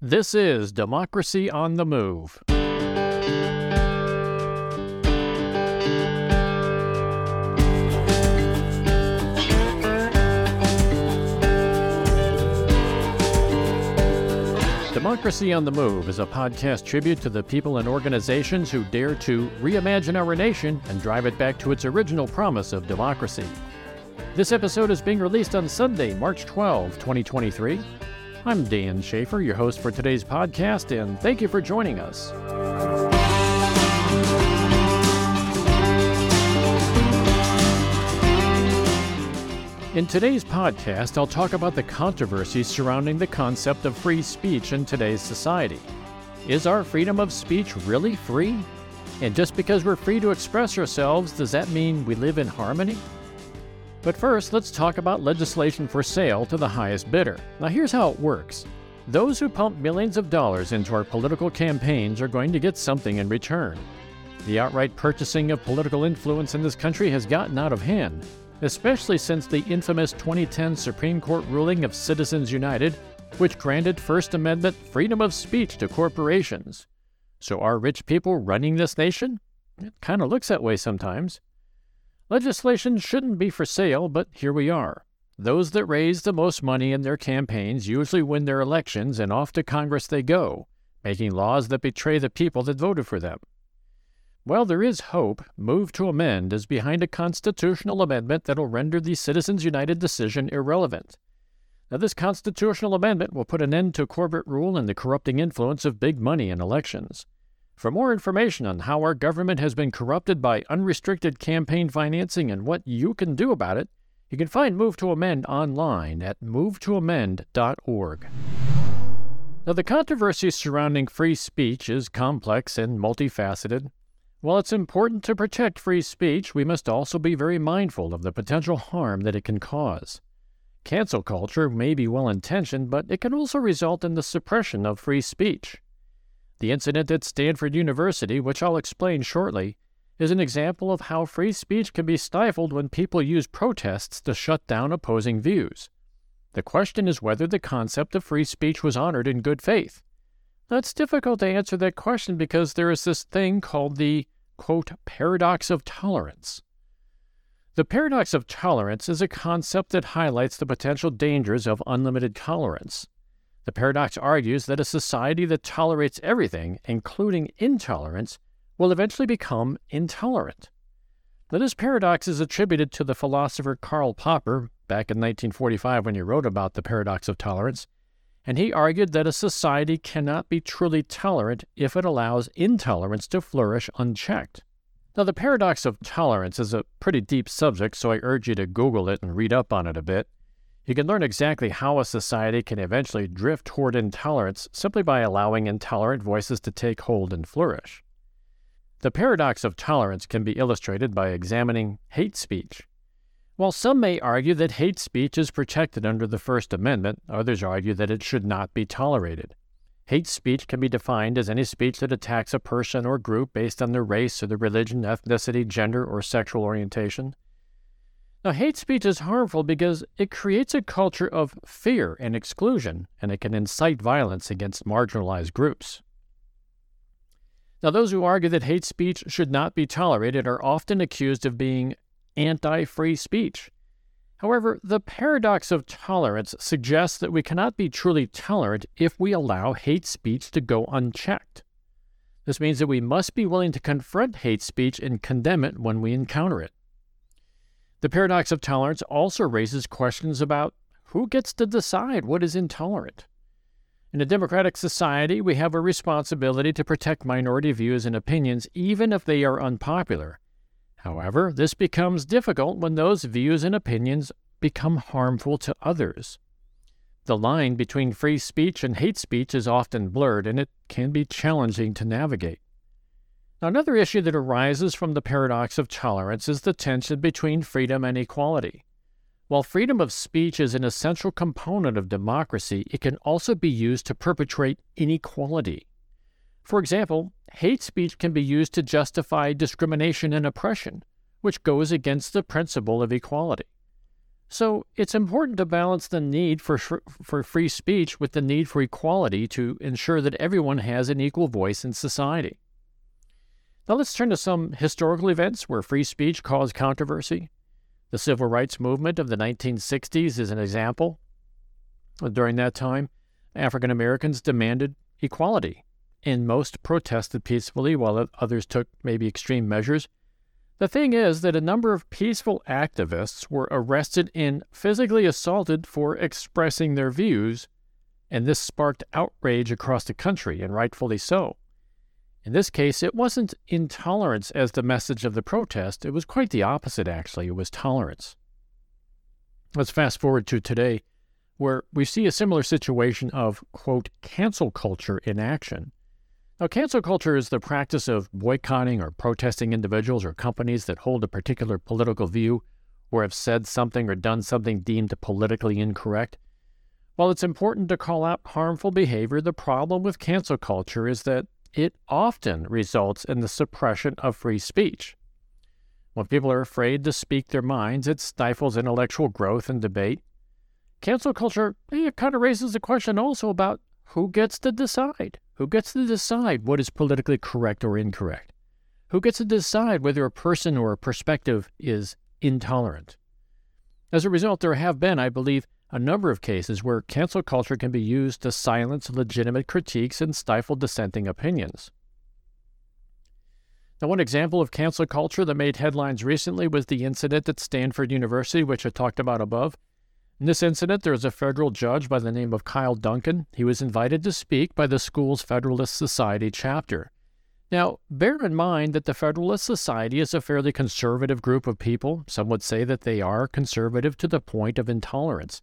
This is Democracy on the Move. Democracy on the Move is a podcast tribute to the people and organizations who dare to reimagine our nation and drive it back to its original promise of democracy. This episode is being released on Sunday, March 12, 2023. I'm Dan Schaefer, your host for today's podcast, and thank you for joining us. In today's podcast, I'll talk about the controversies surrounding the concept of free speech in today's society. Is our freedom of speech really free? And just because we're free to express ourselves, does that mean we live in harmony? But first, let's talk about legislation for sale to the highest bidder. Now, here's how it works those who pump millions of dollars into our political campaigns are going to get something in return. The outright purchasing of political influence in this country has gotten out of hand, especially since the infamous 2010 Supreme Court ruling of Citizens United, which granted First Amendment freedom of speech to corporations. So, are rich people running this nation? It kind of looks that way sometimes. Legislation shouldn't be for sale, but here we are. Those that raise the most money in their campaigns usually win their elections, and off to Congress they go, making laws that betray the people that voted for them. Well, there is hope. Move to Amend is behind a constitutional amendment that'll render the Citizens United decision irrelevant. Now, this constitutional amendment will put an end to corporate rule and the corrupting influence of big money in elections. For more information on how our government has been corrupted by unrestricted campaign financing and what you can do about it, you can find Move to Amend online at movetoamend.org. Now, the controversy surrounding free speech is complex and multifaceted. While it's important to protect free speech, we must also be very mindful of the potential harm that it can cause. Cancel culture may be well intentioned, but it can also result in the suppression of free speech. The incident at Stanford University, which I'll explain shortly, is an example of how free speech can be stifled when people use protests to shut down opposing views. The question is whether the concept of free speech was honored in good faith. Now, it's difficult to answer that question because there is this thing called the, quote, paradox of tolerance. The paradox of tolerance is a concept that highlights the potential dangers of unlimited tolerance. The paradox argues that a society that tolerates everything, including intolerance, will eventually become intolerant. Now, this paradox is attributed to the philosopher Karl Popper back in 1945 when he wrote about the paradox of tolerance, and he argued that a society cannot be truly tolerant if it allows intolerance to flourish unchecked. Now, the paradox of tolerance is a pretty deep subject, so I urge you to Google it and read up on it a bit. You can learn exactly how a society can eventually drift toward intolerance simply by allowing intolerant voices to take hold and flourish. The paradox of tolerance can be illustrated by examining hate speech. While some may argue that hate speech is protected under the First Amendment, others argue that it should not be tolerated. Hate speech can be defined as any speech that attacks a person or group based on their race or their religion, ethnicity, gender, or sexual orientation. Now, hate speech is harmful because it creates a culture of fear and exclusion, and it can incite violence against marginalized groups. Now, those who argue that hate speech should not be tolerated are often accused of being anti free speech. However, the paradox of tolerance suggests that we cannot be truly tolerant if we allow hate speech to go unchecked. This means that we must be willing to confront hate speech and condemn it when we encounter it. The paradox of tolerance also raises questions about who gets to decide what is intolerant. In a democratic society, we have a responsibility to protect minority views and opinions, even if they are unpopular. However, this becomes difficult when those views and opinions become harmful to others. The line between free speech and hate speech is often blurred, and it can be challenging to navigate. Now, another issue that arises from the paradox of tolerance is the tension between freedom and equality. While freedom of speech is an essential component of democracy, it can also be used to perpetrate inequality. For example, hate speech can be used to justify discrimination and oppression, which goes against the principle of equality. So it's important to balance the need for, for free speech with the need for equality to ensure that everyone has an equal voice in society. Now let's turn to some historical events where free speech caused controversy. The civil rights movement of the 1960s is an example. During that time, African Americans demanded equality, and most protested peacefully while others took maybe extreme measures. The thing is that a number of peaceful activists were arrested and physically assaulted for expressing their views, and this sparked outrage across the country, and rightfully so. In this case, it wasn't intolerance as the message of the protest, it was quite the opposite, actually. It was tolerance. Let's fast forward to today, where we see a similar situation of, quote, cancel culture in action. Now, cancel culture is the practice of boycotting or protesting individuals or companies that hold a particular political view or have said something or done something deemed politically incorrect. While it's important to call out harmful behavior, the problem with cancel culture is that it often results in the suppression of free speech. When people are afraid to speak their minds, it stifles intellectual growth and debate. Cancel culture eh, it kind of raises the question also about who gets to decide? Who gets to decide what is politically correct or incorrect? Who gets to decide whether a person or a perspective is intolerant? As a result, there have been, I believe, a number of cases where cancel culture can be used to silence legitimate critiques and stifle dissenting opinions. Now, one example of cancel culture that made headlines recently was the incident at Stanford University, which I talked about above. In this incident, there was a federal judge by the name of Kyle Duncan. He was invited to speak by the school's Federalist Society chapter. Now, bear in mind that the Federalist Society is a fairly conservative group of people. Some would say that they are conservative to the point of intolerance.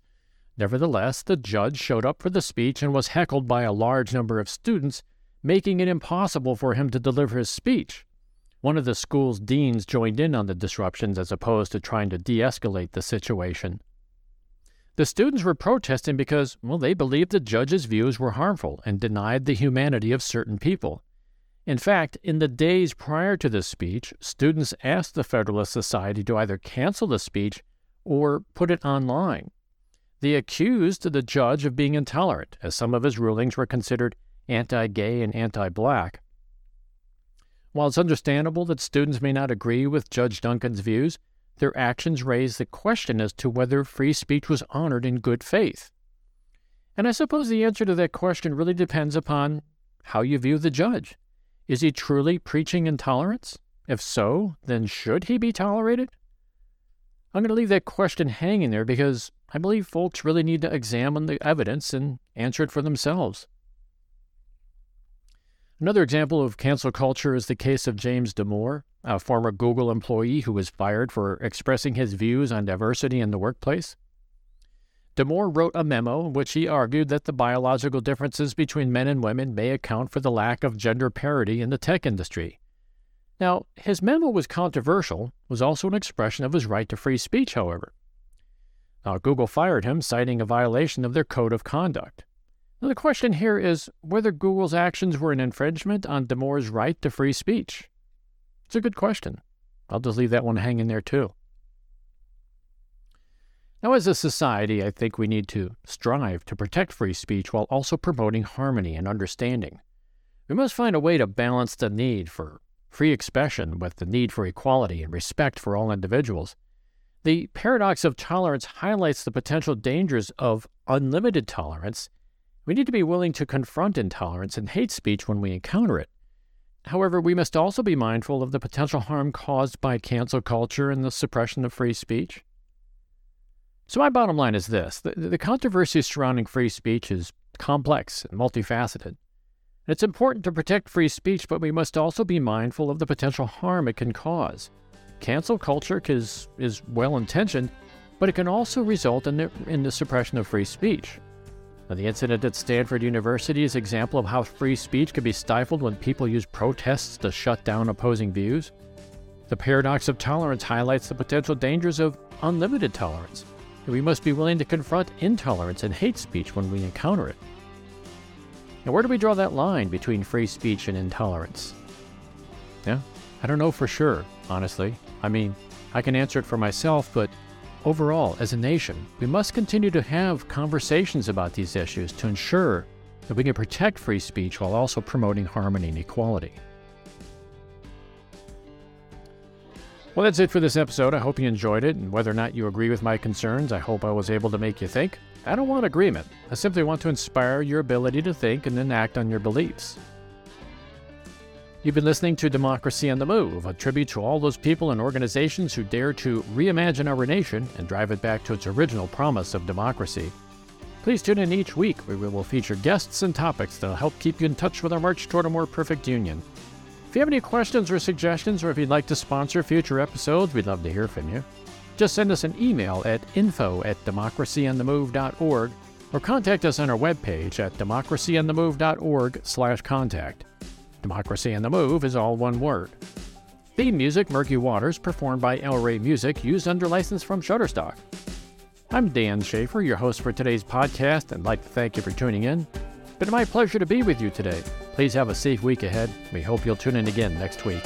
Nevertheless, the judge showed up for the speech and was heckled by a large number of students, making it impossible for him to deliver his speech. One of the school's deans joined in on the disruptions as opposed to trying to de escalate the situation. The students were protesting because, well, they believed the judge's views were harmful and denied the humanity of certain people. In fact, in the days prior to the speech, students asked the Federalist Society to either cancel the speech or put it online. They accused the judge of being intolerant, as some of his rulings were considered anti gay and anti black. While it's understandable that students may not agree with Judge Duncan's views, their actions raise the question as to whether free speech was honored in good faith. And I suppose the answer to that question really depends upon how you view the judge. Is he truly preaching intolerance? If so, then should he be tolerated? I'm going to leave that question hanging there because I believe folks really need to examine the evidence and answer it for themselves. Another example of cancel culture is the case of James Damore, a former Google employee who was fired for expressing his views on diversity in the workplace. Damore wrote a memo in which he argued that the biological differences between men and women may account for the lack of gender parity in the tech industry. Now, his memo was controversial, was also an expression of his right to free speech, however. Now, Google fired him, citing a violation of their code of conduct. Now, the question here is whether Google's actions were an infringement on Damore's right to free speech. It's a good question. I'll just leave that one hanging there too. Now, as a society, I think we need to strive to protect free speech while also promoting harmony and understanding. We must find a way to balance the need for free expression with the need for equality and respect for all individuals. The paradox of tolerance highlights the potential dangers of unlimited tolerance we need to be willing to confront intolerance and hate speech when we encounter it. However, we must also be mindful of the potential harm caused by cancel culture and the suppression of free speech. So, my bottom line is this the, the controversy surrounding free speech is complex and multifaceted. It's important to protect free speech, but we must also be mindful of the potential harm it can cause. Cancel culture is, is well intentioned, but it can also result in the, in the suppression of free speech. Now, the incident at Stanford University is an example of how free speech can be stifled when people use protests to shut down opposing views. The paradox of tolerance highlights the potential dangers of unlimited tolerance. We must be willing to confront intolerance and hate speech when we encounter it. Now, where do we draw that line between free speech and intolerance? Yeah, I don't know for sure, honestly. I mean, I can answer it for myself, but overall, as a nation, we must continue to have conversations about these issues to ensure that we can protect free speech while also promoting harmony and equality. Well, that's it for this episode. I hope you enjoyed it, and whether or not you agree with my concerns, I hope I was able to make you think. I don't want agreement. I simply want to inspire your ability to think and then act on your beliefs. You've been listening to Democracy on the Move, a tribute to all those people and organizations who dare to reimagine our nation and drive it back to its original promise of democracy. Please tune in each week where we will feature guests and topics that will help keep you in touch with our march toward a more perfect union. If you have any questions or suggestions, or if you'd like to sponsor future episodes, we'd love to hear from you. Just send us an email at info at democracyonthemove.org or contact us on our webpage at democracyonthemove.org slash contact. Democracy on the Move is all one word. Theme music, Murky Waters, performed by El Rey Music, used under license from Shutterstock. I'm Dan Schaefer, your host for today's podcast, and I'd like to thank you for tuning in. It's been my pleasure to be with you today. Please have a safe week ahead. We hope you'll tune in again next week.